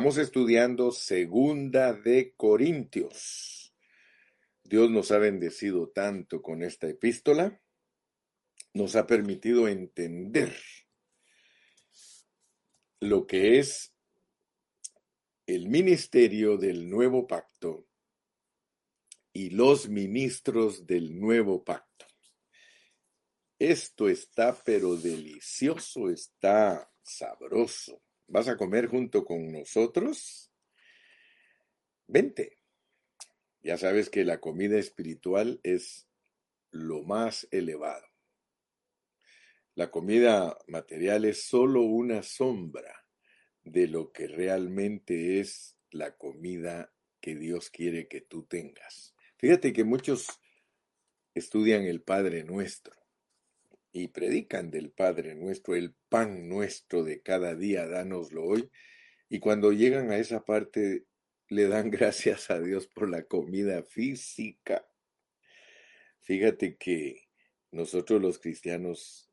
Estamos estudiando Segunda de Corintios. Dios nos ha bendecido tanto con esta epístola, nos ha permitido entender lo que es el ministerio del nuevo pacto y los ministros del nuevo pacto. Esto está pero delicioso, está sabroso. ¿Vas a comer junto con nosotros? Vente. Ya sabes que la comida espiritual es lo más elevado. La comida material es solo una sombra de lo que realmente es la comida que Dios quiere que tú tengas. Fíjate que muchos estudian el Padre Nuestro y predican del Padre nuestro, el pan nuestro de cada día, dánoslo hoy. Y cuando llegan a esa parte, le dan gracias a Dios por la comida física. Fíjate que nosotros los cristianos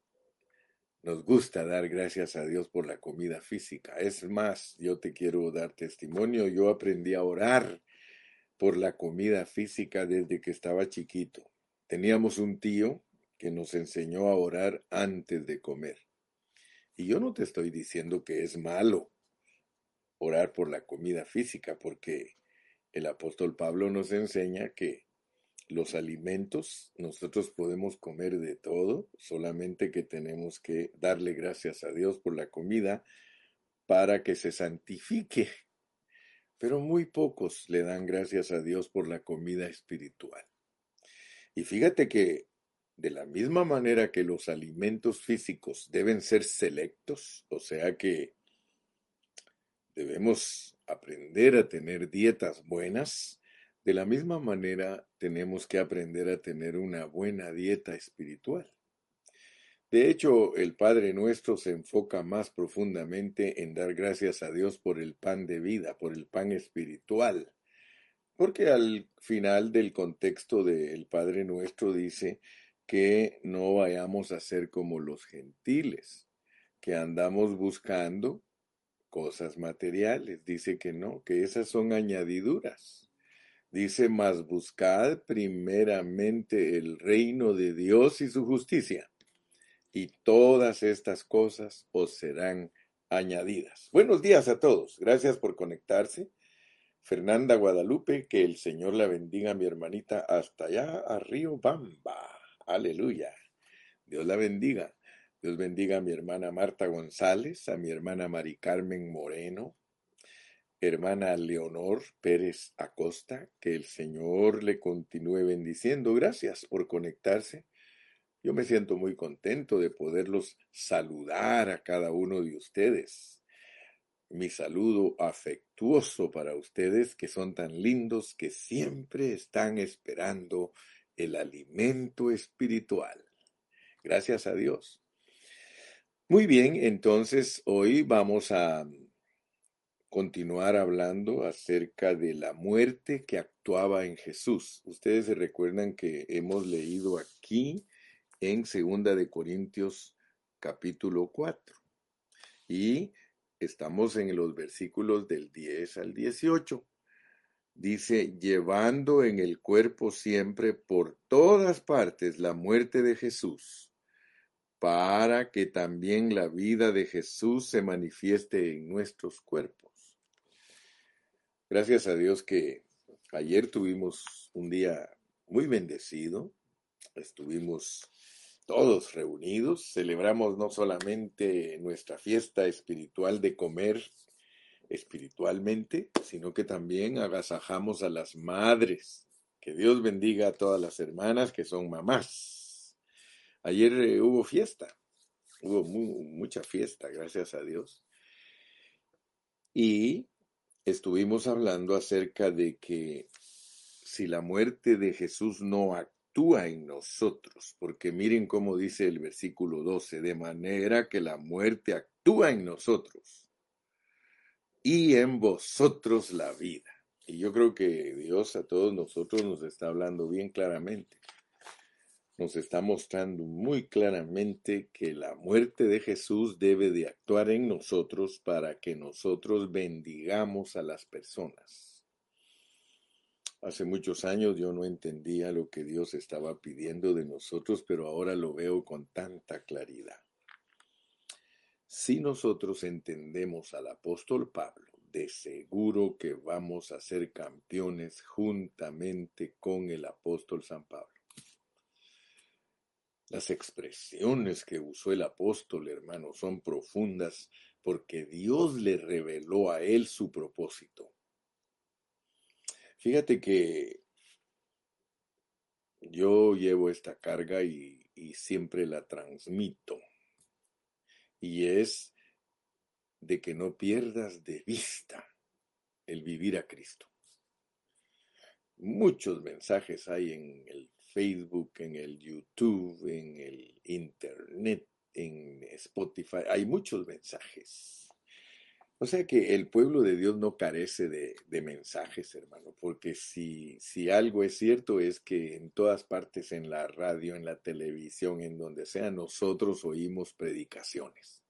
nos gusta dar gracias a Dios por la comida física. Es más, yo te quiero dar testimonio, yo aprendí a orar por la comida física desde que estaba chiquito. Teníamos un tío que nos enseñó a orar antes de comer. Y yo no te estoy diciendo que es malo orar por la comida física, porque el apóstol Pablo nos enseña que los alimentos nosotros podemos comer de todo, solamente que tenemos que darle gracias a Dios por la comida para que se santifique. Pero muy pocos le dan gracias a Dios por la comida espiritual. Y fíjate que de la misma manera que los alimentos físicos deben ser selectos, o sea que debemos aprender a tener dietas buenas, de la misma manera tenemos que aprender a tener una buena dieta espiritual. De hecho, el Padre nuestro se enfoca más profundamente en dar gracias a Dios por el pan de vida, por el pan espiritual. Porque al final del contexto del Padre nuestro dice, que no vayamos a ser como los gentiles, que andamos buscando cosas materiales. Dice que no, que esas son añadiduras. Dice, más buscad primeramente el reino de Dios y su justicia, y todas estas cosas os serán añadidas. Buenos días a todos. Gracias por conectarse. Fernanda Guadalupe, que el Señor la bendiga, mi hermanita, hasta allá a Río Bamba. Aleluya. Dios la bendiga. Dios bendiga a mi hermana Marta González, a mi hermana Mari Carmen Moreno, hermana Leonor Pérez Acosta, que el Señor le continúe bendiciendo. Gracias por conectarse. Yo me siento muy contento de poderlos saludar a cada uno de ustedes. Mi saludo afectuoso para ustedes que son tan lindos que siempre están esperando el alimento espiritual. Gracias a Dios. Muy bien, entonces hoy vamos a continuar hablando acerca de la muerte que actuaba en Jesús. Ustedes se recuerdan que hemos leído aquí en Segunda de Corintios capítulo 4 y estamos en los versículos del 10 al 18 dice, llevando en el cuerpo siempre por todas partes la muerte de Jesús, para que también la vida de Jesús se manifieste en nuestros cuerpos. Gracias a Dios que ayer tuvimos un día muy bendecido, estuvimos todos reunidos, celebramos no solamente nuestra fiesta espiritual de comer espiritualmente, sino que también agasajamos a las madres. Que Dios bendiga a todas las hermanas que son mamás. Ayer eh, hubo fiesta, hubo mucha fiesta, gracias a Dios. Y estuvimos hablando acerca de que si la muerte de Jesús no actúa en nosotros, porque miren cómo dice el versículo 12, de manera que la muerte actúa en nosotros y en vosotros la vida. Y yo creo que Dios a todos nosotros nos está hablando bien claramente. nos está mostrando muy claramente que la muerte de Jesús debe de actuar en nosotros para que nosotros bendigamos a las personas. Hace muchos años yo no entendía lo que Dios estaba pidiendo de nosotros, pero ahora lo veo con tanta claridad. Si nosotros entendemos al apóstol Pablo, de seguro que vamos a ser campeones juntamente con el apóstol San Pablo. Las expresiones que usó el apóstol, hermano, son profundas porque Dios le reveló a él su propósito. Fíjate que yo llevo esta carga y, y siempre la transmito. Y es de que no pierdas de vista el vivir a Cristo. Muchos mensajes hay en el Facebook, en el YouTube, en el Internet, en Spotify. Hay muchos mensajes. O sea que el pueblo de Dios no carece de, de, mensajes, hermano, porque si, si algo es cierto es que en todas partes, en la radio, en la televisión, en donde sea, nosotros oímos predicaciones.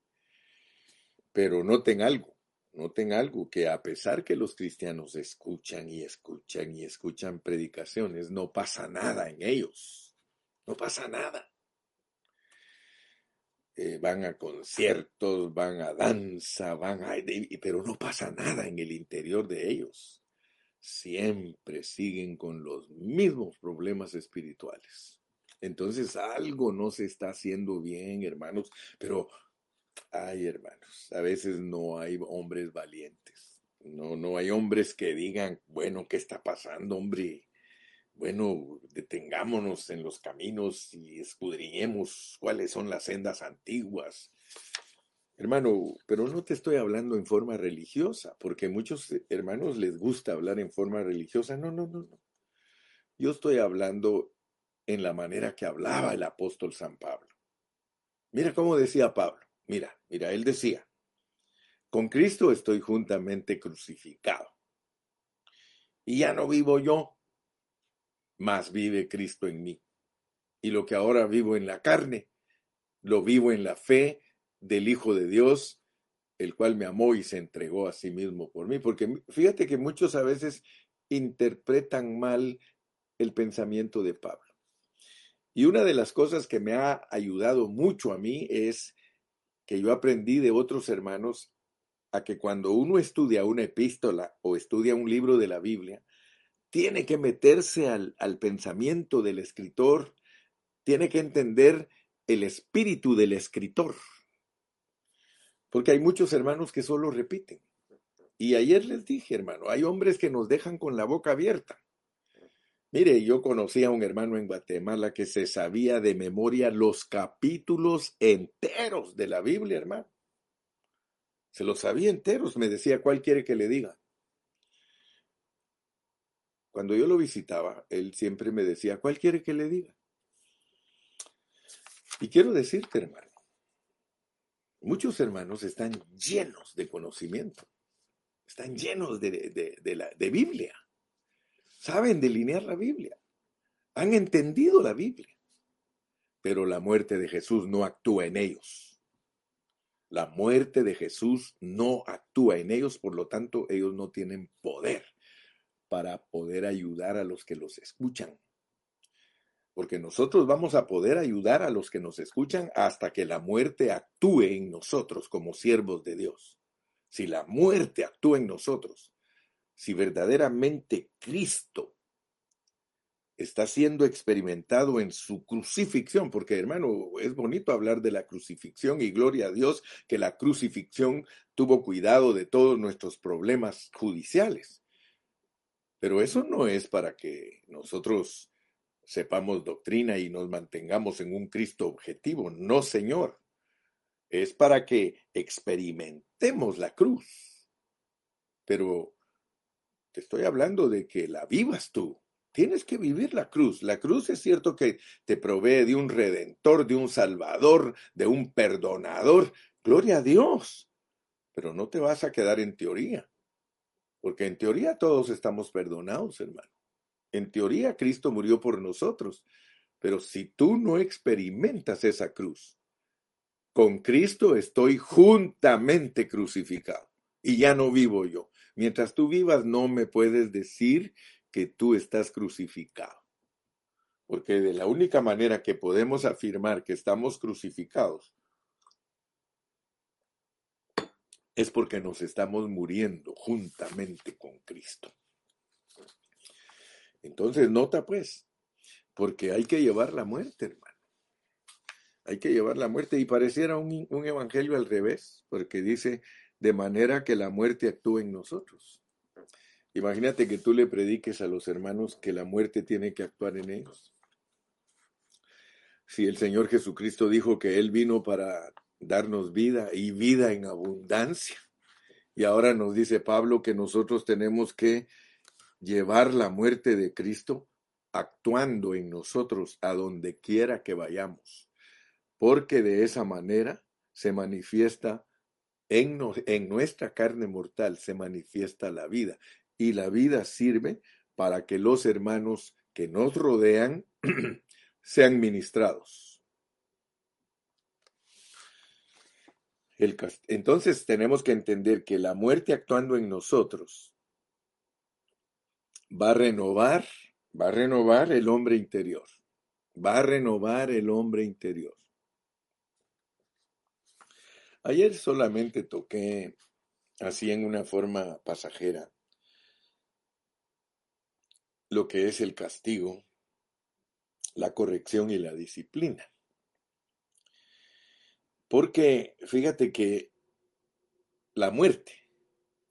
Pero noten algo, noten algo, que a pesar que los cristianos escuchan y escuchan y escuchan predicaciones, no pasa nada en ellos. No pasa nada. Eh, van a conciertos, van a danza, van a... pero no pasa nada en el interior de ellos. Siempre siguen con los mismos problemas espirituales. Entonces algo no se está haciendo bien, hermanos, pero Ay, hermanos, a veces no hay hombres valientes. No, no hay hombres que digan, bueno, ¿qué está pasando, hombre? Bueno, detengámonos en los caminos y escudriñemos cuáles son las sendas antiguas. Hermano, pero no te estoy hablando en forma religiosa, porque muchos hermanos les gusta hablar en forma religiosa. No, no, no, no. Yo estoy hablando en la manera que hablaba el apóstol San Pablo. Mira cómo decía Pablo. Mira, mira, él decía, con Cristo estoy juntamente crucificado. Y ya no vivo yo, mas vive Cristo en mí. Y lo que ahora vivo en la carne, lo vivo en la fe del Hijo de Dios, el cual me amó y se entregó a sí mismo por mí. Porque fíjate que muchos a veces interpretan mal el pensamiento de Pablo. Y una de las cosas que me ha ayudado mucho a mí es que yo aprendí de otros hermanos a que cuando uno estudia una epístola o estudia un libro de la Biblia, tiene que meterse al, al pensamiento del escritor, tiene que entender el espíritu del escritor. Porque hay muchos hermanos que solo repiten. Y ayer les dije, hermano, hay hombres que nos dejan con la boca abierta. Mire, yo conocí a un hermano en Guatemala que se sabía de memoria los capítulos enteros de la Biblia, hermano. Se los sabía enteros. Me decía, ¿cuál quiere que le diga? Cuando yo lo visitaba, él siempre me decía, ¿cuál quiere que le diga? Y quiero decirte, hermano, muchos hermanos están llenos de conocimiento, están llenos de, de, la, de Biblia saben delinear la Biblia, han entendido la Biblia, pero la muerte de Jesús no actúa en ellos. La muerte de Jesús no actúa en ellos, por lo tanto ellos no tienen poder para poder ayudar a los que los escuchan. Porque nosotros vamos a poder ayudar a los que nos escuchan hasta que la muerte actúe en nosotros como siervos de Dios. Si la muerte actúa en nosotros, si verdaderamente Cristo está siendo experimentado en su crucifixión, porque hermano, es bonito hablar de la crucifixión y gloria a Dios que la crucifixión tuvo cuidado de todos nuestros problemas judiciales. Pero eso no es para que nosotros sepamos doctrina y nos mantengamos en un Cristo objetivo, no, Señor. Es para que experimentemos la cruz. Pero estoy hablando de que la vivas tú. Tienes que vivir la cruz. La cruz es cierto que te provee de un redentor, de un salvador, de un perdonador. Gloria a Dios. Pero no te vas a quedar en teoría. Porque en teoría todos estamos perdonados, hermano. En teoría Cristo murió por nosotros. Pero si tú no experimentas esa cruz, con Cristo estoy juntamente crucificado y ya no vivo yo. Mientras tú vivas no me puedes decir que tú estás crucificado. Porque de la única manera que podemos afirmar que estamos crucificados es porque nos estamos muriendo juntamente con Cristo. Entonces, nota pues, porque hay que llevar la muerte, hermano. Hay que llevar la muerte y pareciera un, un evangelio al revés, porque dice, de manera que la muerte actúe en nosotros. Imagínate que tú le prediques a los hermanos que la muerte tiene que actuar en ellos. Si el Señor Jesucristo dijo que Él vino para darnos vida y vida en abundancia, y ahora nos dice Pablo que nosotros tenemos que llevar la muerte de Cristo actuando en nosotros a donde quiera que vayamos, porque de esa manera se manifiesta en, en, nuestra carne mortal, se manifiesta la vida, y la vida sirve para que los hermanos que nos rodean sean ministrados. El, entonces tenemos que entender que la muerte actuando en nosotros va a renovar, va a renovar el hombre interior, va a renovar el hombre interior. Ayer solamente toqué así en una forma pasajera lo que es el castigo la corrección y la disciplina. Porque fíjate que la muerte,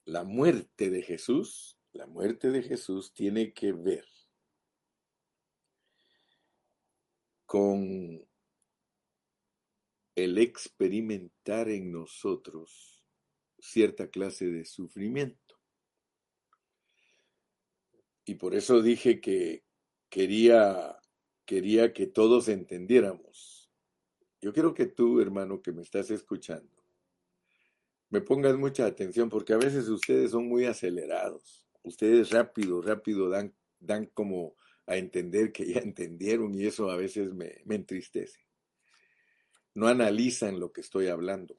la muerte de Jesús, la muerte de Jesús tiene que ver con el experimentar en nosotros cierta clase de sufrimiento. Y por eso dije que quería quería que todos entendiéramos. Yo quiero que tú, hermano, que me estás escuchando, me pongas mucha atención porque a veces ustedes son muy acelerados. Ustedes rápido, rápido dan, dan como a entender que ya entendieron y eso a veces me, me entristece. No analizan lo que estoy hablando.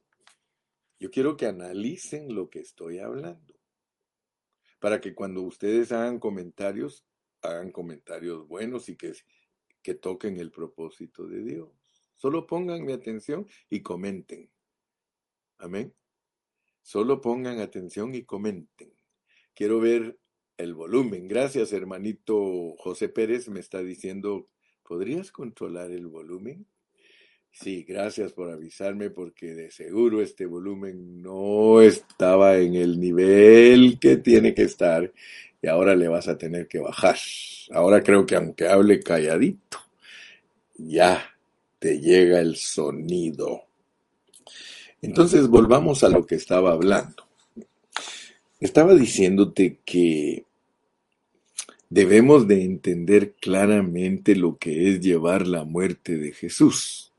Yo quiero que analicen lo que estoy hablando. Para que cuando ustedes hagan comentarios, hagan comentarios buenos y que que toquen el propósito de Dios. Solo pongan mi atención y comenten. Amén. Solo pongan atención y comenten. Quiero ver el volumen. Gracias, hermanito José Pérez. Me está diciendo, ¿podrías controlar el volumen? Sí, gracias por avisarme porque de seguro este volumen no estaba en el nivel que tiene que estar y ahora le vas a tener que bajar. Ahora creo que aunque hable calladito, ya te llega el sonido. Entonces volvamos a lo que estaba hablando. Estaba diciéndote que debemos de entender claramente lo que es llevar la muerte de Jesús.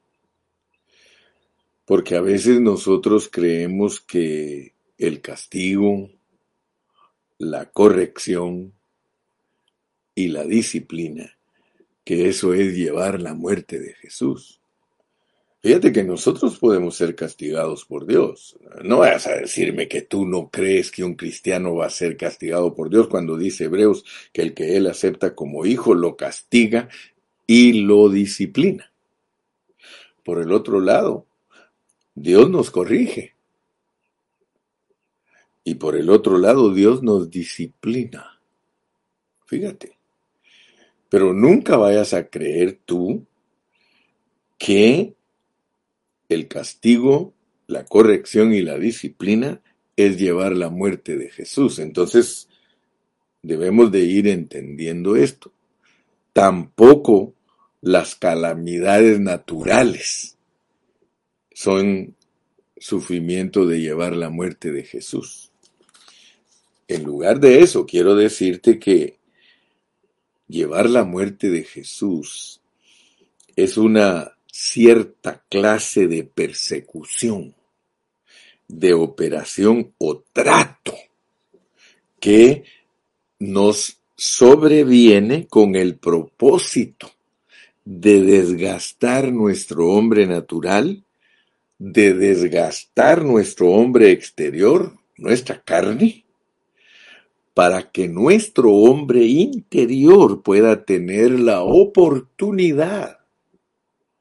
Porque a veces nosotros creemos que el castigo, la corrección y la disciplina, que eso es llevar la muerte de Jesús. Fíjate que nosotros podemos ser castigados por Dios. No vayas a decirme que tú no crees que un cristiano va a ser castigado por Dios cuando dice Hebreos que el que él acepta como hijo lo castiga y lo disciplina. Por el otro lado, Dios nos corrige. Y por el otro lado, Dios nos disciplina. Fíjate. Pero nunca vayas a creer tú que el castigo, la corrección y la disciplina es llevar la muerte de Jesús. Entonces, debemos de ir entendiendo esto. Tampoco las calamidades naturales son sufrimiento de llevar la muerte de Jesús. En lugar de eso, quiero decirte que llevar la muerte de Jesús es una cierta clase de persecución, de operación o trato que nos sobreviene con el propósito de desgastar nuestro hombre natural, de desgastar nuestro hombre exterior, nuestra carne, para que nuestro hombre interior pueda tener la oportunidad,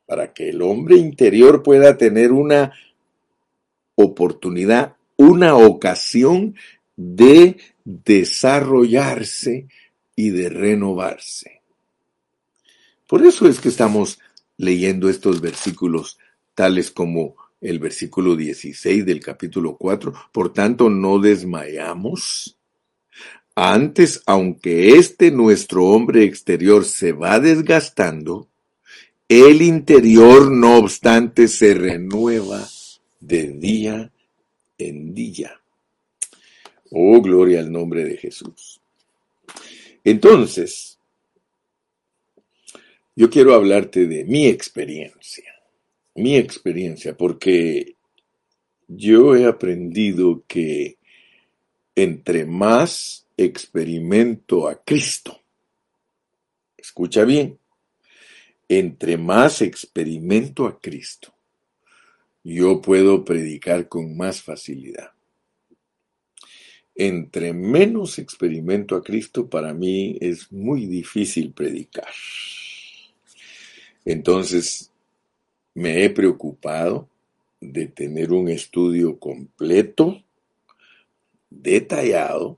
para que el hombre interior pueda tener una oportunidad, una ocasión de desarrollarse y de renovarse. Por eso es que estamos leyendo estos versículos tales como el versículo 16 del capítulo 4. Por tanto, no desmayamos. Antes, aunque este nuestro hombre exterior se va desgastando, el interior, no obstante, se renueva de día en día. Oh, gloria al nombre de Jesús. Entonces, yo quiero hablarte de mi experiencia, mi experiencia, porque yo he aprendido que entre más experimento a Cristo, escucha bien, entre más experimento a Cristo, yo puedo predicar con más facilidad. Entre menos experimento a Cristo, para mí es muy difícil predicar. Entonces, me he preocupado de tener un estudio completo, detallado,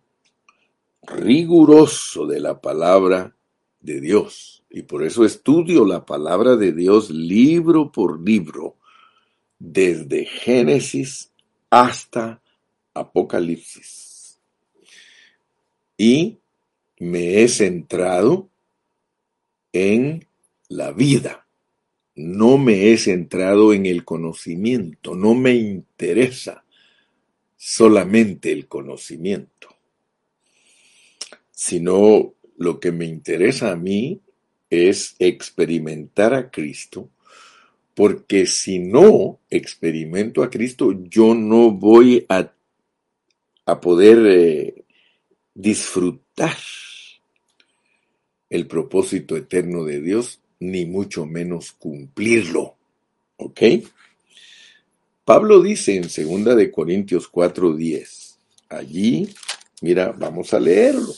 riguroso de la palabra de Dios. Y por eso estudio la palabra de Dios libro por libro, desde Génesis hasta Apocalipsis. Y me he centrado en la vida. No me he centrado en el conocimiento, no me interesa solamente el conocimiento, sino lo que me interesa a mí es experimentar a Cristo, porque si no experimento a Cristo, yo no voy a, a poder eh, disfrutar el propósito eterno de Dios ni mucho menos cumplirlo. ¿Ok? Pablo dice en 2 de Corintios 4:10, allí, mira, vamos a leerlo.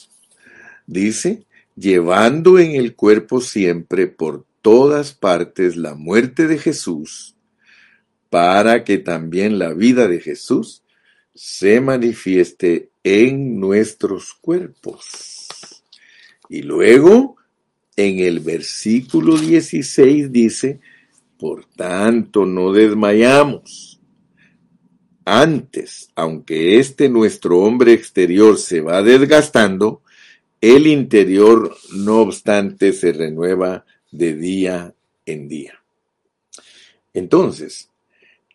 Dice, llevando en el cuerpo siempre por todas partes la muerte de Jesús, para que también la vida de Jesús se manifieste en nuestros cuerpos. Y luego en el versículo 16 dice, por tanto no desmayamos. Antes, aunque este nuestro hombre exterior se va desgastando, el interior no obstante se renueva de día en día. Entonces,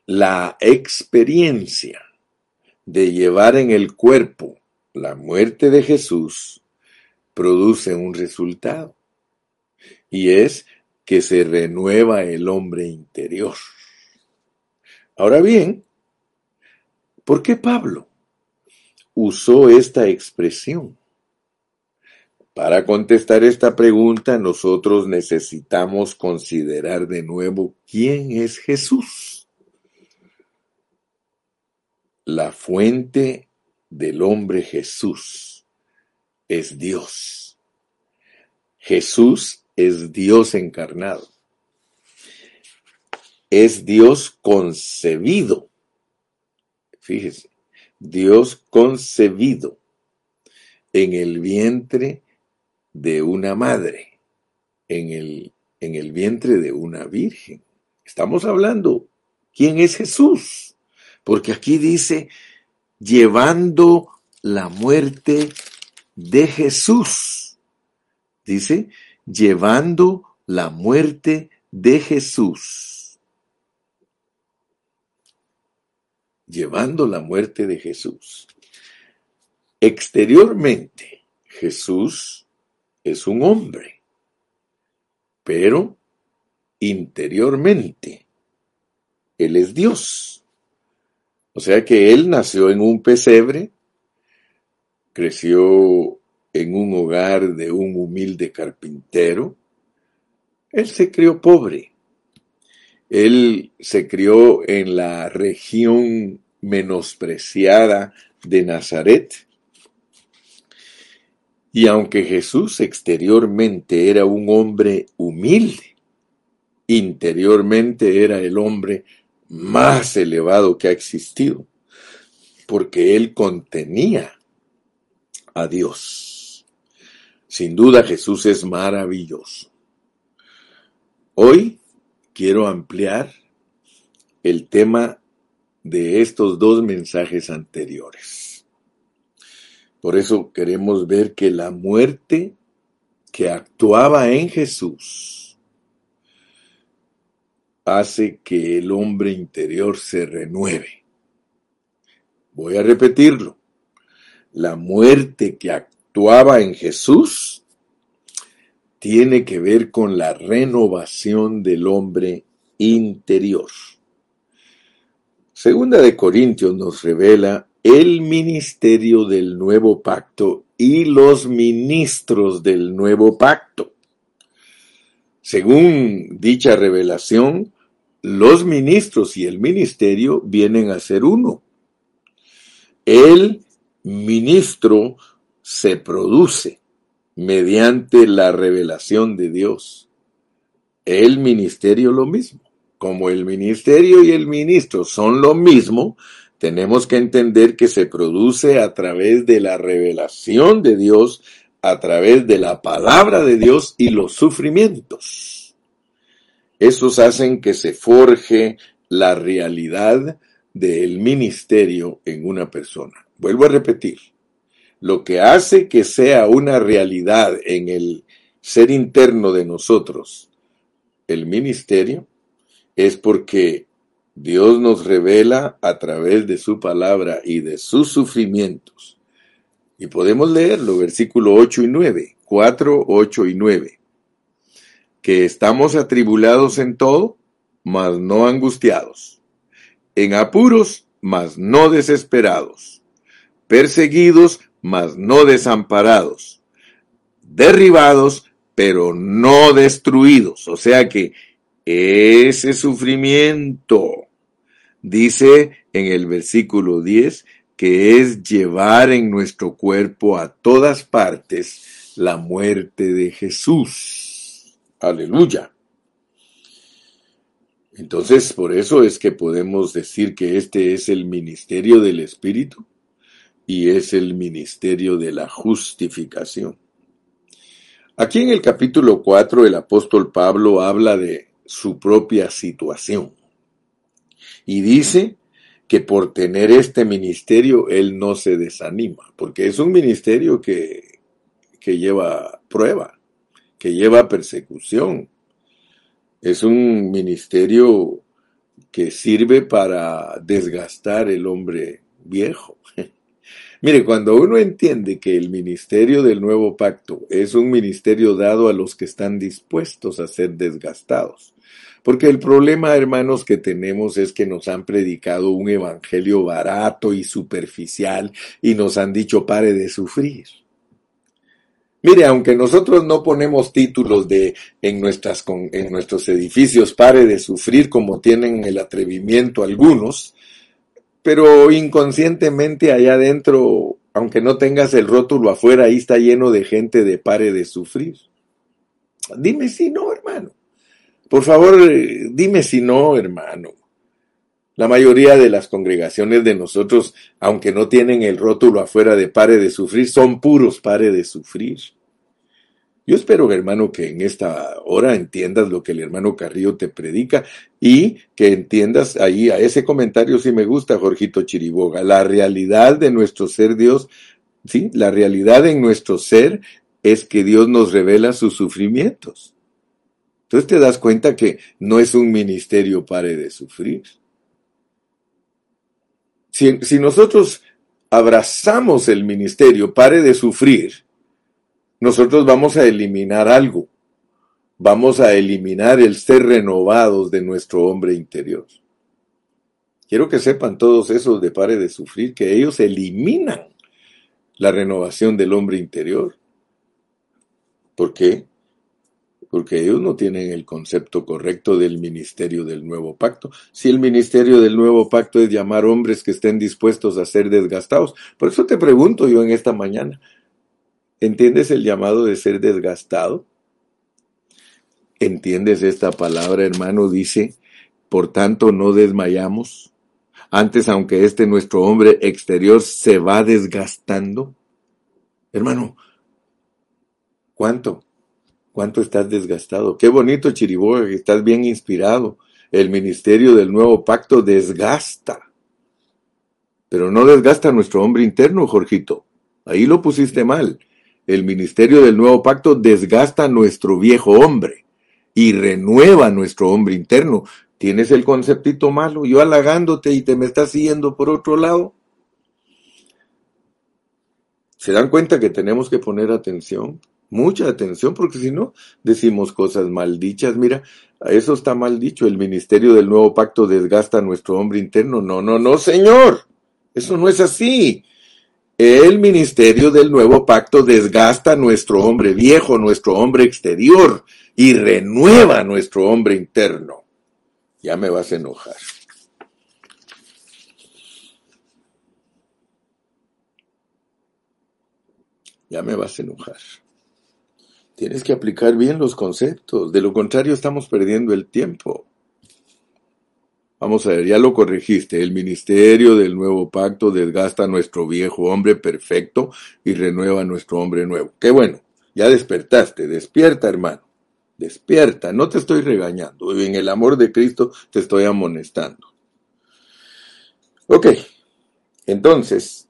la experiencia de llevar en el cuerpo la muerte de Jesús produce un resultado y es que se renueva el hombre interior. Ahora bien, ¿por qué Pablo usó esta expresión? Para contestar esta pregunta, nosotros necesitamos considerar de nuevo quién es Jesús. La fuente del hombre Jesús es Dios. Jesús es Dios encarnado. Es Dios concebido. Fíjese, Dios concebido en el vientre de una madre, en el, en el vientre de una virgen. Estamos hablando, ¿quién es Jesús? Porque aquí dice, llevando la muerte de Jesús. Dice, llevando la muerte de Jesús. Llevando la muerte de Jesús. Exteriormente, Jesús es un hombre, pero interiormente, Él es Dios. O sea que Él nació en un pesebre, creció en un hogar de un humilde carpintero, Él se crió pobre. Él se crió en la región menospreciada de Nazaret. Y aunque Jesús exteriormente era un hombre humilde, interiormente era el hombre más elevado que ha existido, porque él contenía a Dios. Sin duda Jesús es maravilloso. Hoy quiero ampliar el tema de estos dos mensajes anteriores. Por eso queremos ver que la muerte que actuaba en Jesús hace que el hombre interior se renueve. Voy a repetirlo. La muerte que actuaba en Jesús tiene que ver con la renovación del hombre interior. Segunda de Corintios nos revela el ministerio del nuevo pacto y los ministros del nuevo pacto. Según dicha revelación, los ministros y el ministerio vienen a ser uno. El ministro se produce mediante la revelación de Dios. El ministerio lo mismo. Como el ministerio y el ministro son lo mismo, tenemos que entender que se produce a través de la revelación de Dios, a través de la palabra de Dios y los sufrimientos. Esos hacen que se forje la realidad del ministerio en una persona. Vuelvo a repetir, lo que hace que sea una realidad en el ser interno de nosotros, el ministerio, es porque Dios nos revela a través de su palabra y de sus sufrimientos. Y podemos leerlo, versículo 8 y 9, 4, 8 y 9. Que estamos atribulados en todo, mas no angustiados, en apuros, mas no desesperados, perseguidos, mas no desamparados, derribados, pero no destruidos. O sea que ese sufrimiento, dice en el versículo 10, que es llevar en nuestro cuerpo a todas partes la muerte de Jesús. Aleluya. Entonces, por eso es que podemos decir que este es el ministerio del Espíritu y es el ministerio de la justificación. Aquí en el capítulo 4 el apóstol Pablo habla de su propia situación y dice que por tener este ministerio él no se desanima, porque es un ministerio que, que lleva prueba, que lleva persecución, es un ministerio que sirve para desgastar el hombre viejo. Mire, cuando uno entiende que el ministerio del nuevo pacto es un ministerio dado a los que están dispuestos a ser desgastados, porque el problema, hermanos, que tenemos es que nos han predicado un evangelio barato y superficial y nos han dicho pare de sufrir. Mire, aunque nosotros no ponemos títulos de en en nuestros edificios pare de sufrir como tienen el atrevimiento algunos, pero inconscientemente allá adentro, aunque no tengas el rótulo afuera, ahí está lleno de gente de pare de sufrir. Dime si no, hermano. Por favor, dime si no, hermano. La mayoría de las congregaciones de nosotros, aunque no tienen el rótulo afuera de pare de sufrir, son puros pare de sufrir. Yo espero, hermano, que en esta hora entiendas lo que el hermano Carrillo te predica y que entiendas ahí a ese comentario si me gusta, Jorgito Chiriboga, la realidad de nuestro ser Dios, sí, la realidad en nuestro ser es que Dios nos revela sus sufrimientos. Entonces te das cuenta que no es un ministerio pare de sufrir. Si, nosotros abrazamos el ministerio pare de sufrir, nosotros vamos a eliminar algo. Vamos a eliminar el ser renovados de nuestro hombre interior. Quiero que sepan todos esos de pare de sufrir que ellos eliminan la renovación del hombre interior. ¿Por qué? Porque ellos no tienen el concepto correcto del ministerio del nuevo pacto. Si el ministerio del nuevo pacto es llamar hombres que estén dispuestos a ser desgastados, por eso te pregunto yo en esta mañana, ¿entiendes el llamado de ser desgastado? ¿Entiendes esta palabra, hermano? Dice, por tanto no desmayamos. Antes, aunque este nuestro hombre exterior se va desgastando. Hermano, ¿cuánto? ¿Cuánto estás desgastado? Qué bonito, Chiriboga, que estás bien inspirado. El ministerio del nuevo pacto desgasta. Pero no desgasta a nuestro hombre interno, Jorgito. Ahí lo pusiste mal. El ministerio del nuevo pacto desgasta a nuestro viejo hombre y renueva nuestro hombre interno. ¿Tienes el conceptito malo? Yo halagándote y te me estás siguiendo por otro lado. ¿Se dan cuenta que tenemos que poner atención? Mucha atención, porque si no, decimos cosas mal dichas. Mira, eso está mal dicho. El ministerio del nuevo pacto desgasta a nuestro hombre interno. No, no, no, señor. Eso no es así. El ministerio del nuevo pacto desgasta a nuestro hombre viejo, nuestro hombre exterior, y renueva a nuestro hombre interno. Ya me vas a enojar. Ya me vas a enojar. Tienes que aplicar bien los conceptos, de lo contrario estamos perdiendo el tiempo. Vamos a ver, ya lo corregiste. El ministerio del nuevo pacto desgasta a nuestro viejo hombre perfecto y renueva a nuestro hombre nuevo. Qué bueno, ya despertaste, despierta hermano, despierta, no te estoy regañando, en el amor de Cristo te estoy amonestando. Ok, entonces,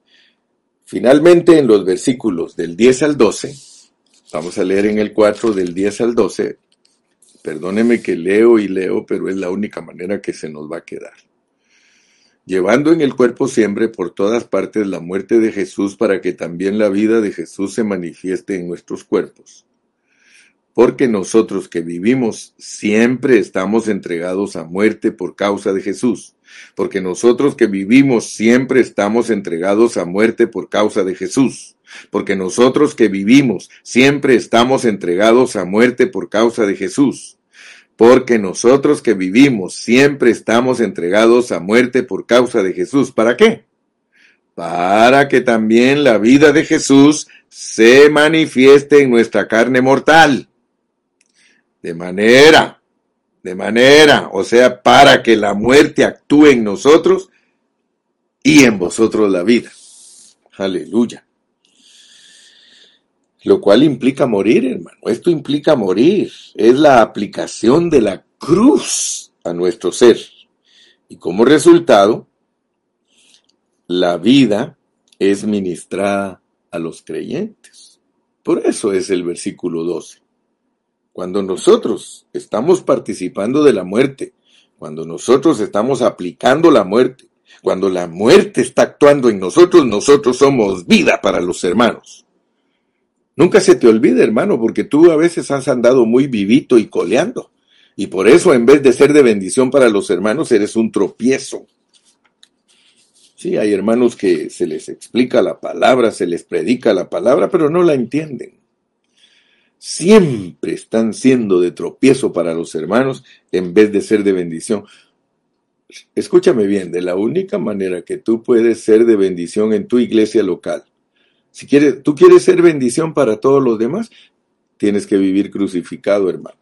finalmente en los versículos del 10 al 12, Vamos a leer en el 4 del 10 al 12. Perdóneme que leo y leo, pero es la única manera que se nos va a quedar. Llevando en el cuerpo siempre por todas partes la muerte de Jesús para que también la vida de Jesús se manifieste en nuestros cuerpos. Porque nosotros que vivimos siempre estamos entregados a muerte por causa de Jesús. Porque nosotros que vivimos siempre estamos entregados a muerte por causa de Jesús porque nosotros que vivimos siempre estamos entregados a muerte por causa de Jesús. Porque nosotros que vivimos siempre estamos entregados a muerte por causa de Jesús. ¿Para qué? Para que también la vida de Jesús se manifieste en nuestra carne mortal. De manera, de manera, o sea, para que la muerte actúe en nosotros y en vosotros la vida. Aleluya lo cual implica morir, hermano. Esto implica morir. Es la aplicación de la cruz a nuestro ser. Y como resultado, la vida es ministrada a los creyentes. Por eso es el versículo 12. Cuando nosotros estamos participando de la muerte, cuando nosotros estamos aplicando la muerte, cuando la muerte está actuando en nosotros, nosotros somos vida para los hermanos. Nunca se te olvide, hermano, porque tú a veces has andado muy vivito y coleando. Y por eso, en vez de ser de bendición para los hermanos, eres un tropiezo. Sí, hay hermanos que se les explica la palabra, se les predica la palabra, pero no la entienden. Siempre están siendo de tropiezo para los hermanos en vez de ser de bendición. Escúchame bien, de la única manera que tú puedes ser de bendición en tu iglesia local si quieres, tú quieres ser bendición para todos los demás, tienes que vivir crucificado, hermano.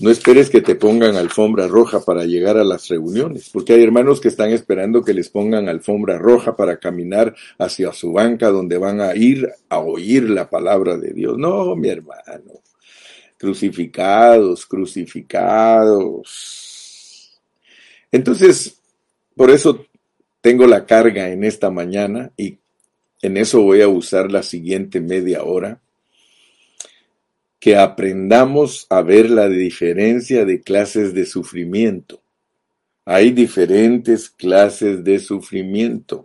No esperes que te pongan alfombra roja para llegar a las reuniones, porque hay hermanos que están esperando que les pongan alfombra roja para caminar hacia su banca donde van a ir a oír la palabra de Dios. No, mi hermano. Crucificados, crucificados. Entonces, por eso tengo la carga en esta mañana y en eso voy a usar la siguiente media hora. Que aprendamos a ver la diferencia de clases de sufrimiento. Hay diferentes clases de sufrimiento.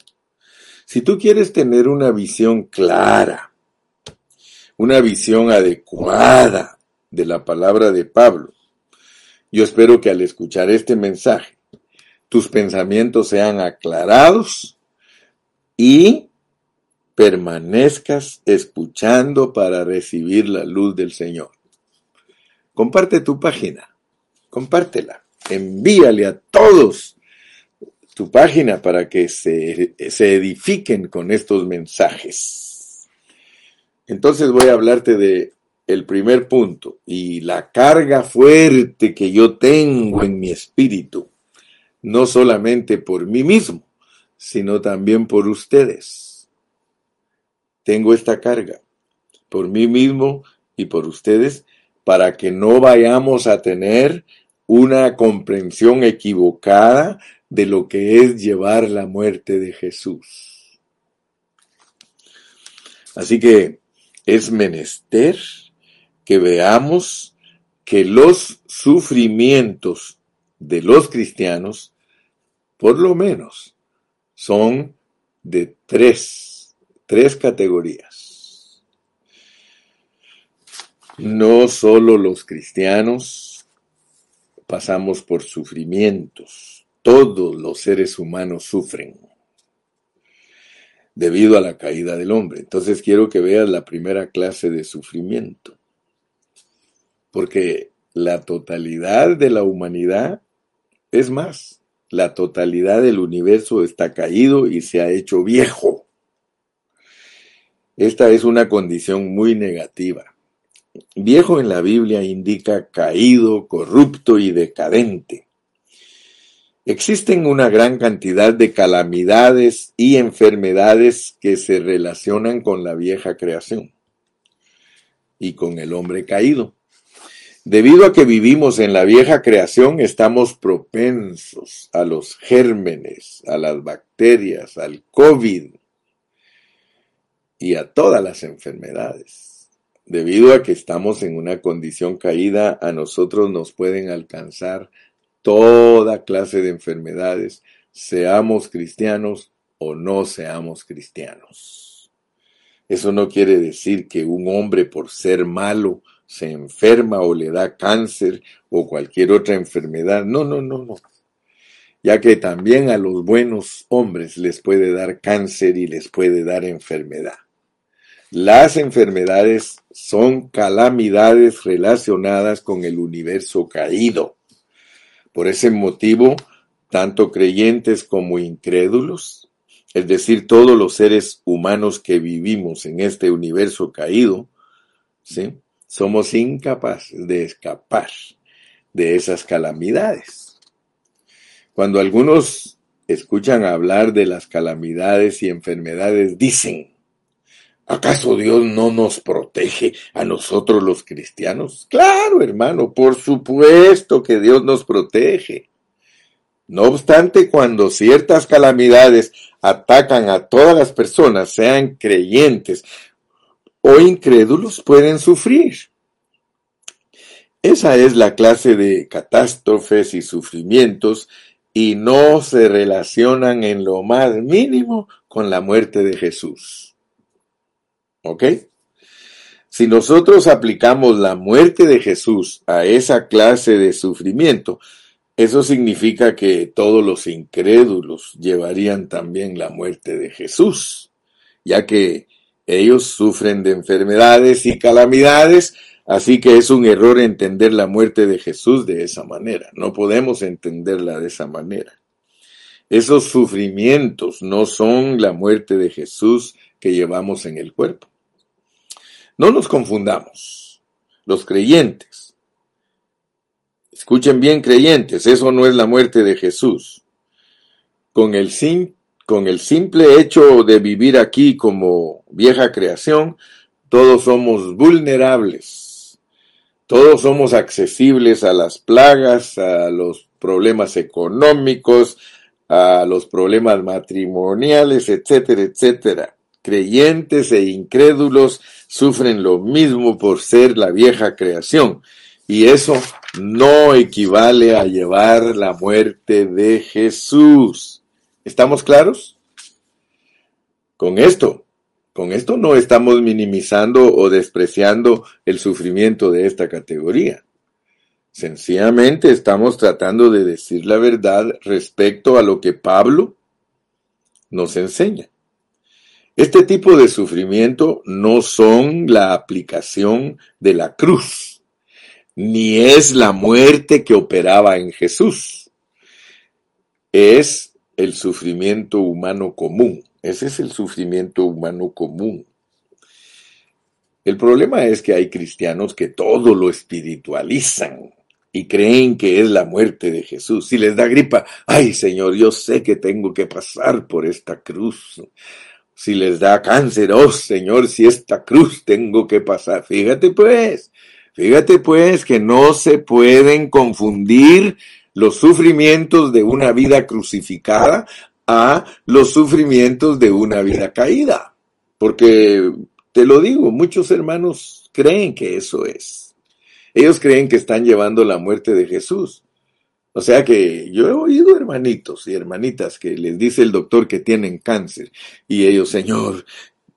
Si tú quieres tener una visión clara, una visión adecuada de la palabra de Pablo, yo espero que al escuchar este mensaje, tus pensamientos sean aclarados y permanezcas escuchando para recibir la luz del Señor. comparte tu página, compártela, envíale a todos tu página para que se, se edifiquen con estos mensajes. Entonces voy a hablarte de el primer punto y la carga fuerte que yo tengo en mi espíritu, no solamente por mí mismo, sino también por ustedes. Tengo esta carga por mí mismo y por ustedes para que no vayamos a tener una comprensión equivocada de lo que es llevar la muerte de Jesús. Así que es menester que veamos que los sufrimientos de los cristianos, por lo menos, son de tres, tres categorías. No solo los cristianos pasamos por sufrimientos, todos los seres humanos sufren debido a la caída del hombre. Entonces quiero que veas la primera clase de sufrimiento, porque la totalidad de la humanidad es más, la totalidad del universo está caído y se ha hecho viejo. Esta es una condición muy negativa. Viejo en la Biblia indica caído, corrupto y decadente. Existen una gran cantidad de calamidades y enfermedades que se relacionan con la vieja creación y con el hombre caído. Debido a que vivimos en la vieja creación, estamos propensos a los gérmenes, a las bacterias, al COVID y a todas las enfermedades. Debido a que estamos en una condición caída, a nosotros nos pueden alcanzar toda clase de enfermedades, seamos cristianos o no seamos cristianos. Eso no quiere decir que un hombre por ser malo se enferma o le da cáncer o cualquier otra enfermedad. No, no, no, no. Ya que también a los buenos hombres les puede dar cáncer y les puede dar enfermedad. Las enfermedades son calamidades relacionadas con el universo caído. Por ese motivo, tanto creyentes como incrédulos, es decir, todos los seres humanos que vivimos en este universo caído, ¿sí? somos incapaces de escapar de esas calamidades. Cuando algunos escuchan hablar de las calamidades y enfermedades, dicen, ¿acaso Dios no nos protege a nosotros los cristianos? Claro, hermano, por supuesto que Dios nos protege. No obstante, cuando ciertas calamidades atacan a todas las personas, sean creyentes o incrédulos pueden sufrir. Esa es la clase de catástrofes y sufrimientos y no se relacionan en lo más mínimo con la muerte de Jesús. ¿Ok? Si nosotros aplicamos la muerte de Jesús a esa clase de sufrimiento, eso significa que todos los incrédulos llevarían también la muerte de Jesús, ya que ellos sufren de enfermedades y calamidades, así que es un error entender la muerte de Jesús de esa manera. No podemos entenderla de esa manera. Esos sufrimientos no son la muerte de Jesús que llevamos en el cuerpo. No nos confundamos. Los creyentes. Escuchen bien creyentes, eso no es la muerte de Jesús. Con el con el simple hecho de vivir aquí como vieja creación, todos somos vulnerables, todos somos accesibles a las plagas, a los problemas económicos, a los problemas matrimoniales, etcétera, etcétera. Creyentes e incrédulos sufren lo mismo por ser la vieja creación, y eso no equivale a llevar la muerte de Jesús. ¿Estamos claros? Con esto, con esto no estamos minimizando o despreciando el sufrimiento de esta categoría. Sencillamente estamos tratando de decir la verdad respecto a lo que Pablo nos enseña. Este tipo de sufrimiento no son la aplicación de la cruz, ni es la muerte que operaba en Jesús. Es el sufrimiento humano común. Ese es el sufrimiento humano común. El problema es que hay cristianos que todo lo espiritualizan y creen que es la muerte de Jesús. Si les da gripa, ay Señor, yo sé que tengo que pasar por esta cruz. Si les da cáncer, oh Señor, si esta cruz tengo que pasar. Fíjate pues, fíjate pues que no se pueden confundir los sufrimientos de una vida crucificada a los sufrimientos de una vida caída. Porque, te lo digo, muchos hermanos creen que eso es. Ellos creen que están llevando la muerte de Jesús. O sea que yo he oído hermanitos y hermanitas que les dice el doctor que tienen cáncer y ellos, Señor,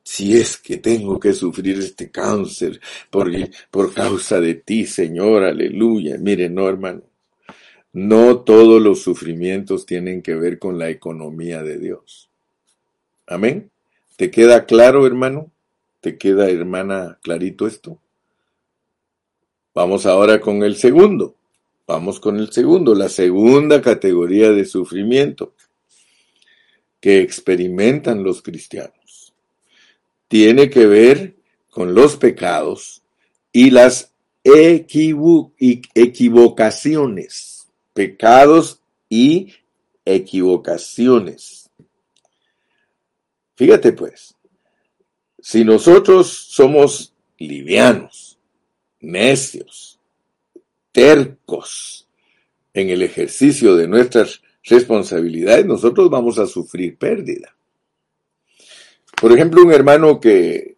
si es que tengo que sufrir este cáncer por, por causa de ti, Señor, aleluya. Miren, no, hermano, no todos los sufrimientos tienen que ver con la economía de Dios. Amén. ¿Te queda claro, hermano? ¿Te queda, hermana, clarito esto? Vamos ahora con el segundo. Vamos con el segundo, la segunda categoría de sufrimiento que experimentan los cristianos. Tiene que ver con los pecados y las equivocaciones pecados y equivocaciones. Fíjate pues, si nosotros somos livianos, necios, tercos en el ejercicio de nuestras responsabilidades, nosotros vamos a sufrir pérdida. Por ejemplo, un hermano que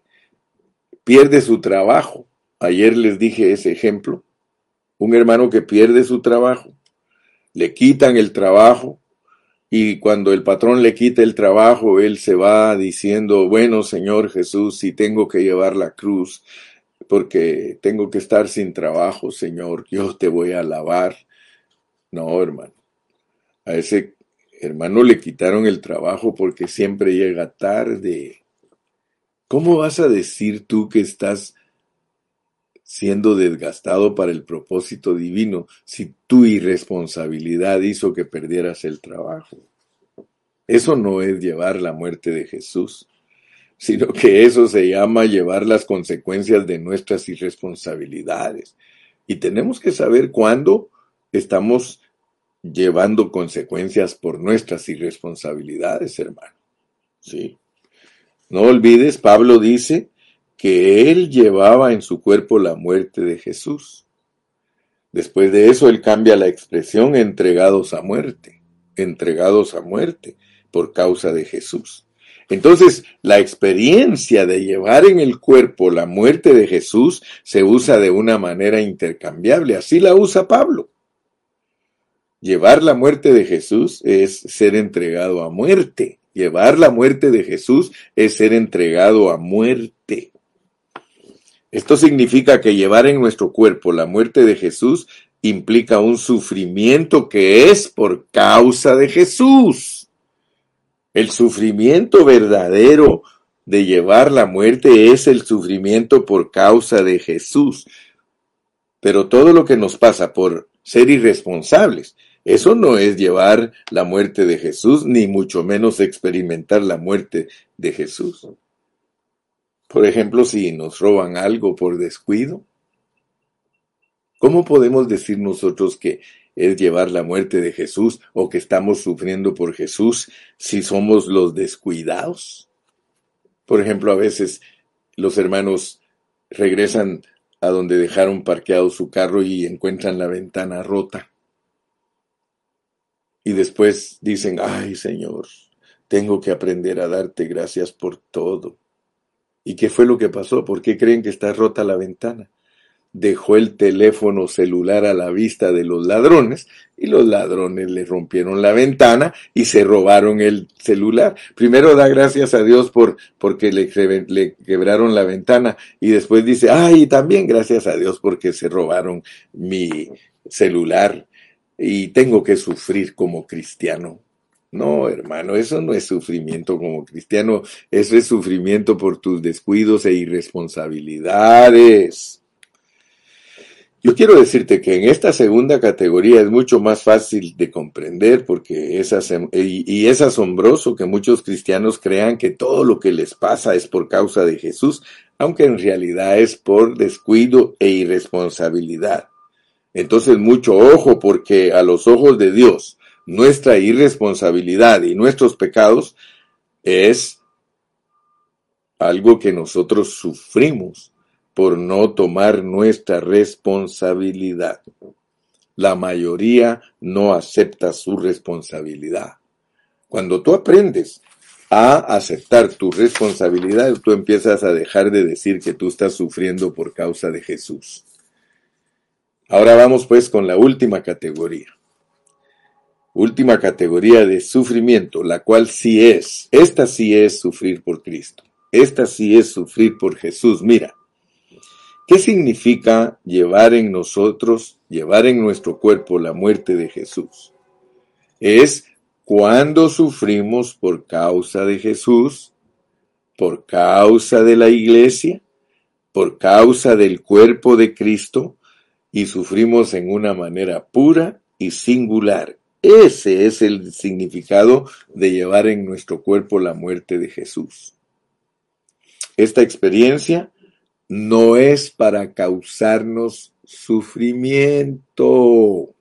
pierde su trabajo, ayer les dije ese ejemplo, un hermano que pierde su trabajo, le quitan el trabajo y cuando el patrón le quita el trabajo, él se va diciendo, bueno, Señor Jesús, si tengo que llevar la cruz, porque tengo que estar sin trabajo, Señor, yo te voy a alabar. No, hermano. A ese hermano le quitaron el trabajo porque siempre llega tarde. ¿Cómo vas a decir tú que estás siendo desgastado para el propósito divino si tu irresponsabilidad hizo que perdieras el trabajo. Eso no es llevar la muerte de Jesús, sino que eso se llama llevar las consecuencias de nuestras irresponsabilidades. Y tenemos que saber cuándo estamos llevando consecuencias por nuestras irresponsabilidades, hermano. Sí. No olvides, Pablo dice, que él llevaba en su cuerpo la muerte de Jesús. Después de eso, él cambia la expresión entregados a muerte, entregados a muerte por causa de Jesús. Entonces, la experiencia de llevar en el cuerpo la muerte de Jesús se usa de una manera intercambiable. Así la usa Pablo. Llevar la muerte de Jesús es ser entregado a muerte. Llevar la muerte de Jesús es ser entregado a muerte. Esto significa que llevar en nuestro cuerpo la muerte de Jesús implica un sufrimiento que es por causa de Jesús. El sufrimiento verdadero de llevar la muerte es el sufrimiento por causa de Jesús. Pero todo lo que nos pasa por ser irresponsables, eso no es llevar la muerte de Jesús, ni mucho menos experimentar la muerte de Jesús. Por ejemplo, si nos roban algo por descuido, ¿cómo podemos decir nosotros que es llevar la muerte de Jesús o que estamos sufriendo por Jesús si somos los descuidados? Por ejemplo, a veces los hermanos regresan a donde dejaron parqueado su carro y encuentran la ventana rota. Y después dicen, ay Señor, tengo que aprender a darte gracias por todo. ¿Y qué fue lo que pasó? ¿Por qué creen que está rota la ventana? Dejó el teléfono celular a la vista de los ladrones y los ladrones le rompieron la ventana y se robaron el celular. Primero da gracias a Dios por porque le, le quebraron la ventana y después dice, ay, también gracias a Dios porque se robaron mi celular y tengo que sufrir como cristiano. No, hermano, eso no es sufrimiento como cristiano, eso es sufrimiento por tus descuidos e irresponsabilidades. Yo quiero decirte que en esta segunda categoría es mucho más fácil de comprender porque es y es asombroso que muchos cristianos crean que todo lo que les pasa es por causa de Jesús, aunque en realidad es por descuido e irresponsabilidad. Entonces mucho ojo porque a los ojos de Dios nuestra irresponsabilidad y nuestros pecados es algo que nosotros sufrimos por no tomar nuestra responsabilidad. La mayoría no acepta su responsabilidad. Cuando tú aprendes a aceptar tu responsabilidad, tú empiezas a dejar de decir que tú estás sufriendo por causa de Jesús. Ahora vamos pues con la última categoría. Última categoría de sufrimiento, la cual sí es, esta sí es sufrir por Cristo. Esta sí es sufrir por Jesús. Mira, ¿Qué significa llevar en nosotros, llevar en nuestro cuerpo la muerte de Jesús? Es cuando sufrimos por causa de Jesús, por causa de la iglesia, por causa del cuerpo de Cristo, y sufrimos en una manera pura y singular. Ese es el significado de llevar en nuestro cuerpo la muerte de Jesús. Esta experiencia no es para causarnos sufrimiento.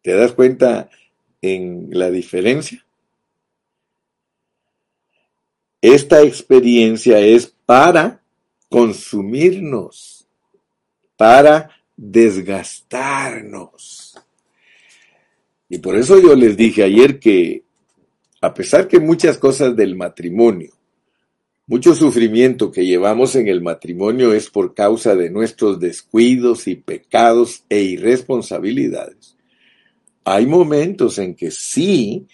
¿Te das cuenta en la diferencia? Esta experiencia es para consumirnos, para desgastarnos. Y por eso yo les dije ayer que a pesar que muchas cosas del matrimonio mucho sufrimiento que llevamos en el matrimonio es por causa de nuestros descuidos y pecados e irresponsabilidades. Hay momentos en que sí,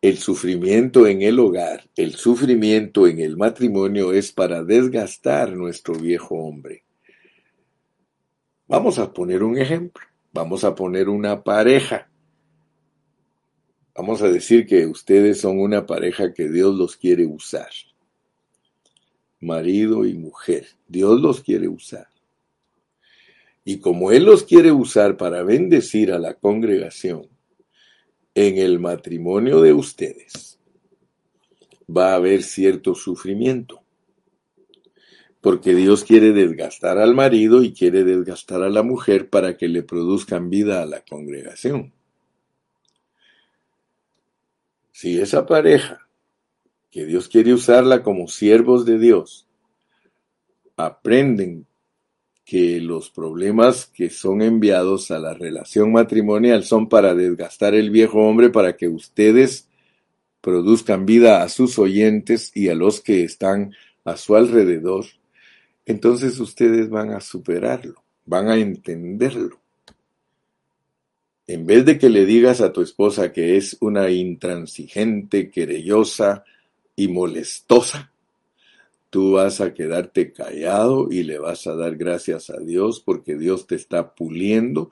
el sufrimiento en el hogar, el sufrimiento en el matrimonio es para desgastar nuestro viejo hombre. Vamos a poner un ejemplo. Vamos a poner una pareja. Vamos a decir que ustedes son una pareja que Dios los quiere usar marido y mujer. Dios los quiere usar. Y como Él los quiere usar para bendecir a la congregación, en el matrimonio de ustedes va a haber cierto sufrimiento. Porque Dios quiere desgastar al marido y quiere desgastar a la mujer para que le produzcan vida a la congregación. Si esa pareja que Dios quiere usarla como siervos de Dios, aprenden que los problemas que son enviados a la relación matrimonial son para desgastar el viejo hombre para que ustedes produzcan vida a sus oyentes y a los que están a su alrededor, entonces ustedes van a superarlo, van a entenderlo. En vez de que le digas a tu esposa que es una intransigente, querellosa, y molestosa, tú vas a quedarte callado y le vas a dar gracias a Dios porque Dios te está puliendo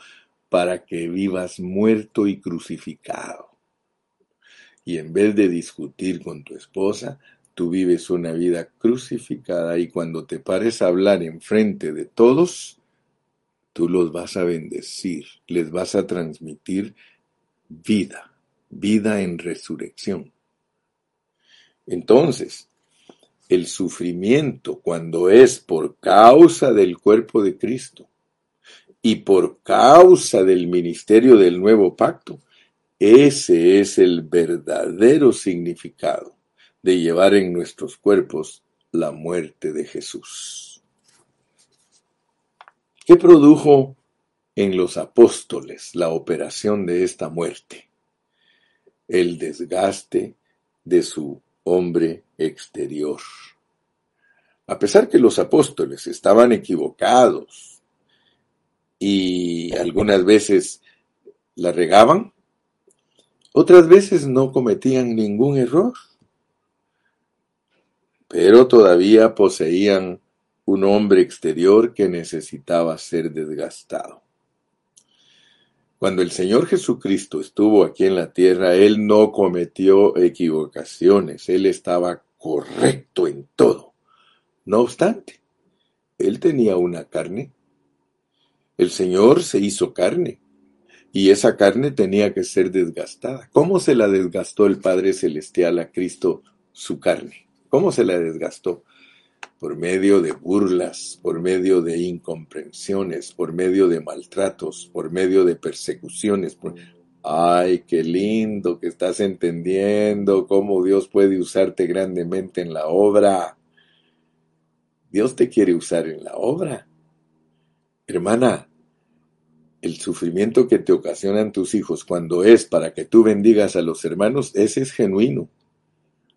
para que vivas muerto y crucificado. Y en vez de discutir con tu esposa, tú vives una vida crucificada y cuando te pares a hablar en frente de todos, tú los vas a bendecir, les vas a transmitir vida, vida en resurrección. Entonces, el sufrimiento cuando es por causa del cuerpo de Cristo y por causa del ministerio del nuevo pacto, ese es el verdadero significado de llevar en nuestros cuerpos la muerte de Jesús. ¿Qué produjo en los apóstoles la operación de esta muerte? El desgaste de su hombre exterior. A pesar que los apóstoles estaban equivocados y algunas veces la regaban, otras veces no cometían ningún error, pero todavía poseían un hombre exterior que necesitaba ser desgastado. Cuando el Señor Jesucristo estuvo aquí en la tierra, Él no cometió equivocaciones, Él estaba correcto en todo. No obstante, Él tenía una carne El Señor se hizo carne y esa carne tenía que ser desgastada. ¿Cómo se la desgastó el Padre Celestial a Cristo su carne? ¿Cómo se la desgastó? Por medio de burlas, por medio de incomprensiones, por medio de maltratos, por medio de persecuciones. Ay, qué lindo que estás entendiendo cómo Dios puede usarte grandemente en la obra. Dios te quiere usar en la obra. Hermana, el sufrimiento que te ocasionan tus hijos cuando es para que tú bendigas a los hermanos, ese es genuino.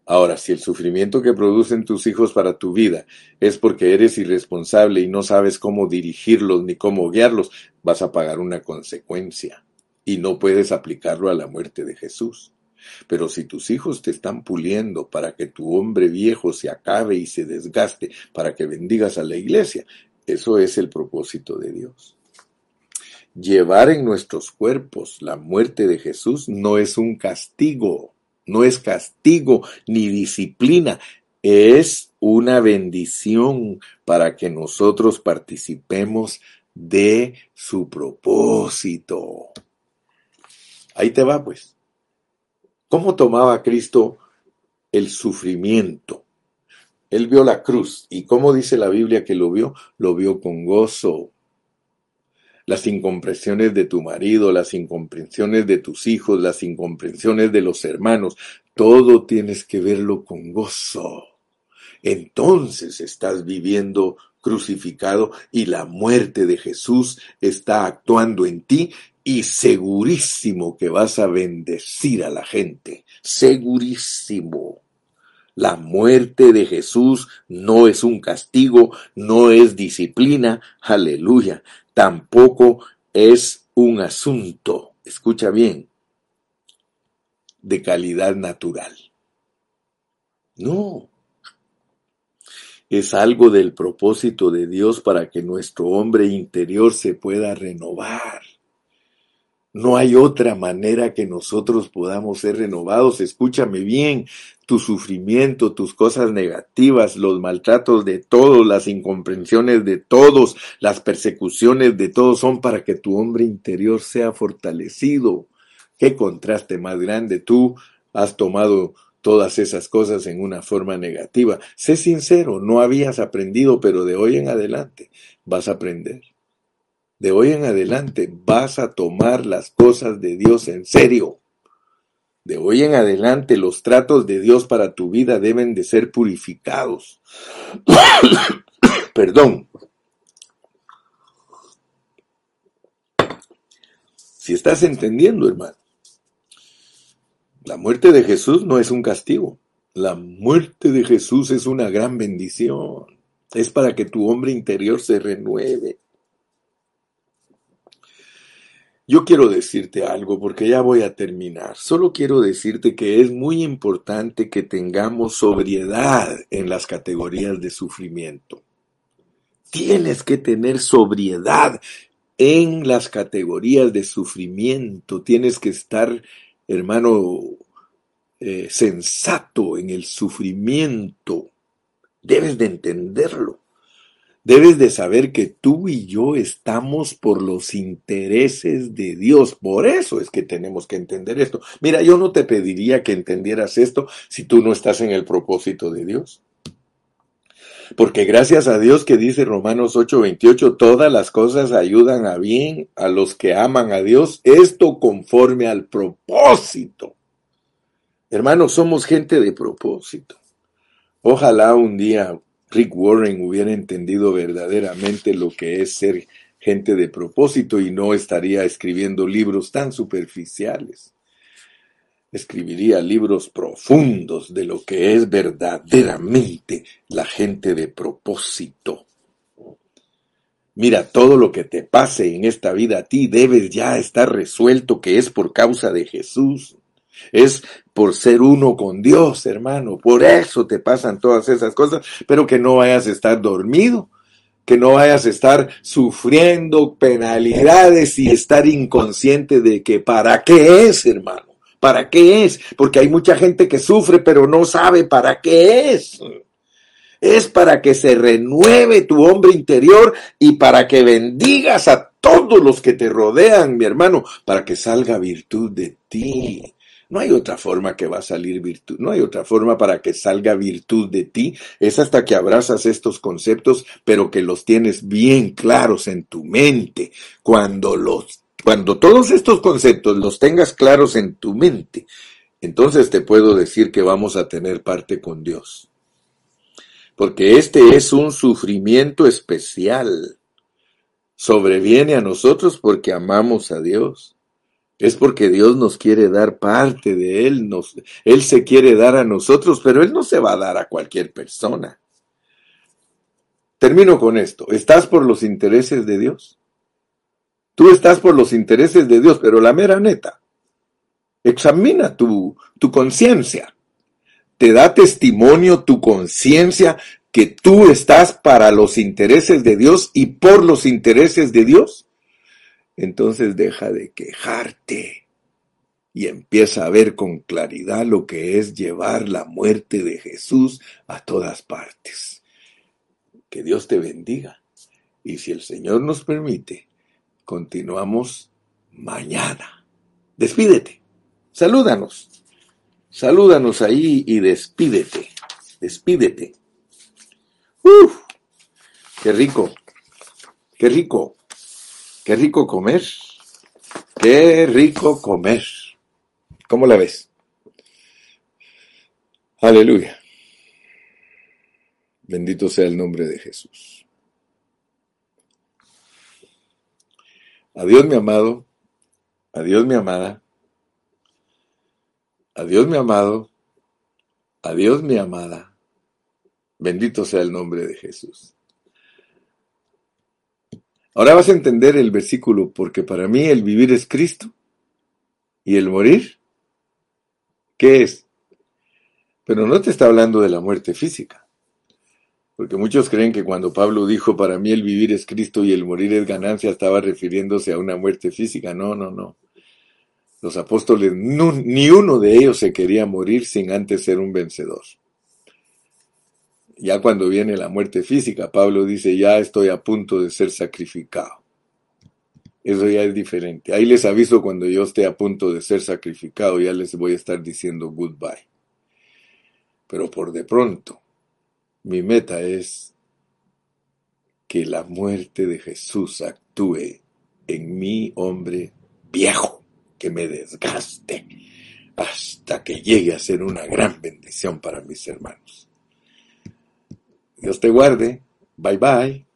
Ahora, si el sufrimiento que producen tus hijos para tu vida es porque eres irresponsable y no sabes cómo dirigirlos ni cómo guiarlos, vas a pagar una consecuencia y no puedes aplicarlo a la muerte de Jesús. Pero si tus hijos te están puliendo para que tu hombre viejo se acabe y se desgaste, para que bendigas a la iglesia, eso es el propósito de Dios. Llevar en nuestros cuerpos la muerte de Jesús no es un castigo, no es castigo ni disciplina, es una bendición para que nosotros participemos de su propósito. Ahí te va, pues. ¿Cómo tomaba Cristo el sufrimiento? Él vio la cruz. ¿Y cómo dice la Biblia que lo vio? Lo vio con gozo. Las incomprensiones de tu marido, las incomprensiones de tus hijos, las incomprensiones de los hermanos, todo tienes que verlo con gozo. Entonces estás viviendo crucificado y la muerte de Jesús está actuando en ti y segurísimo que vas a bendecir a la gente, segurísimo. La muerte de Jesús no es un castigo, no es disciplina, aleluya, tampoco es un asunto, escucha bien, de calidad natural. No, es algo del propósito de Dios para que nuestro hombre interior se pueda renovar. No hay otra manera que nosotros podamos ser renovados. Escúchame bien, tu sufrimiento, tus cosas negativas, los maltratos de todos, las incomprensiones de todos, las persecuciones de todos son para que tu hombre interior sea fortalecido. Qué contraste más grande. Tú has tomado todas esas cosas en una forma negativa. Sé sincero, no habías aprendido, pero de hoy en adelante vas a aprender. De hoy en adelante vas a tomar las cosas de Dios en serio. De hoy en adelante los tratos de Dios para tu vida deben de ser purificados. Perdón. Si estás entendiendo, hermano, la muerte de Jesús no es un castigo. La muerte de Jesús es una gran bendición. Es para que tu hombre interior se renueve. Yo quiero decirte algo porque ya voy a terminar. Solo quiero decirte que es muy importante que tengamos sobriedad en las categorías de sufrimiento. Tienes que tener sobriedad en las categorías de sufrimiento. Tienes que estar, hermano, eh, sensato en el sufrimiento. Debes de entenderlo. Debes de saber que tú y yo estamos por los intereses de Dios. Por eso es que tenemos que entender esto. Mira, yo no te pediría que entendieras esto si tú no estás en el propósito de Dios. Porque gracias a Dios que dice Romanos 8:28, todas las cosas ayudan a bien a los que aman a Dios, esto conforme al propósito. Hermanos, somos gente de propósito. Ojalá un día Rick Warren hubiera entendido verdaderamente lo que es ser gente de propósito y no estaría escribiendo libros tan superficiales. Escribiría libros profundos de lo que es verdaderamente la gente de propósito. Mira, todo lo que te pase en esta vida a ti debes ya estar resuelto que es por causa de Jesús. Es por ser uno con Dios, hermano. Por eso te pasan todas esas cosas, pero que no vayas a estar dormido, que no vayas a estar sufriendo penalidades y estar inconsciente de que para qué es, hermano. ¿Para qué es? Porque hay mucha gente que sufre, pero no sabe para qué es. es para que se renueve tu hombre interior y para que bendigas a todos los que te rodean, mi hermano, para que salga virtud de ti. No hay otra forma que va a salir virtud, no hay otra forma para que salga virtud de ti. Es hasta que abrazas estos conceptos, pero que los tienes bien claros en tu mente. Cuando los, cuando todos estos conceptos los tengas claros en tu mente, entonces te puedo decir que vamos a tener parte con Dios. Porque este es un sufrimiento especial. Sobreviene a nosotros porque amamos a Dios. Es porque Dios nos quiere dar parte de Él, nos, Él se quiere dar a nosotros, pero Él no se va a dar a cualquier persona. Termino con esto. ¿Estás por los intereses de Dios? Tú estás por los intereses de Dios, pero la mera neta. Examina tu, tu conciencia. ¿Te da testimonio tu conciencia que tú estás para los intereses de Dios y por los intereses de Dios? Entonces deja de quejarte y empieza a ver con claridad lo que es llevar la muerte de Jesús a todas partes. Que Dios te bendiga. Y si el Señor nos permite, continuamos mañana. Despídete. Salúdanos. Salúdanos ahí y despídete. Despídete. Uf, qué rico. Qué rico. Qué rico comer. Qué rico comer. ¿Cómo la ves? Aleluya. Bendito sea el nombre de Jesús. Adiós mi amado. Adiós mi amada. Adiós mi amado. Adiós mi amada. Bendito sea el nombre de Jesús. Ahora vas a entender el versículo, porque para mí el vivir es Cristo y el morir, ¿qué es? Pero no te está hablando de la muerte física. Porque muchos creen que cuando Pablo dijo, para mí el vivir es Cristo y el morir es ganancia, estaba refiriéndose a una muerte física. No, no, no. Los apóstoles, ni uno de ellos se quería morir sin antes ser un vencedor. Ya cuando viene la muerte física, Pablo dice, ya estoy a punto de ser sacrificado. Eso ya es diferente. Ahí les aviso cuando yo esté a punto de ser sacrificado, ya les voy a estar diciendo goodbye. Pero por de pronto, mi meta es que la muerte de Jesús actúe en mi hombre viejo, que me desgaste hasta que llegue a ser una gran bendición para mis hermanos. Dios te guarde. Bye bye.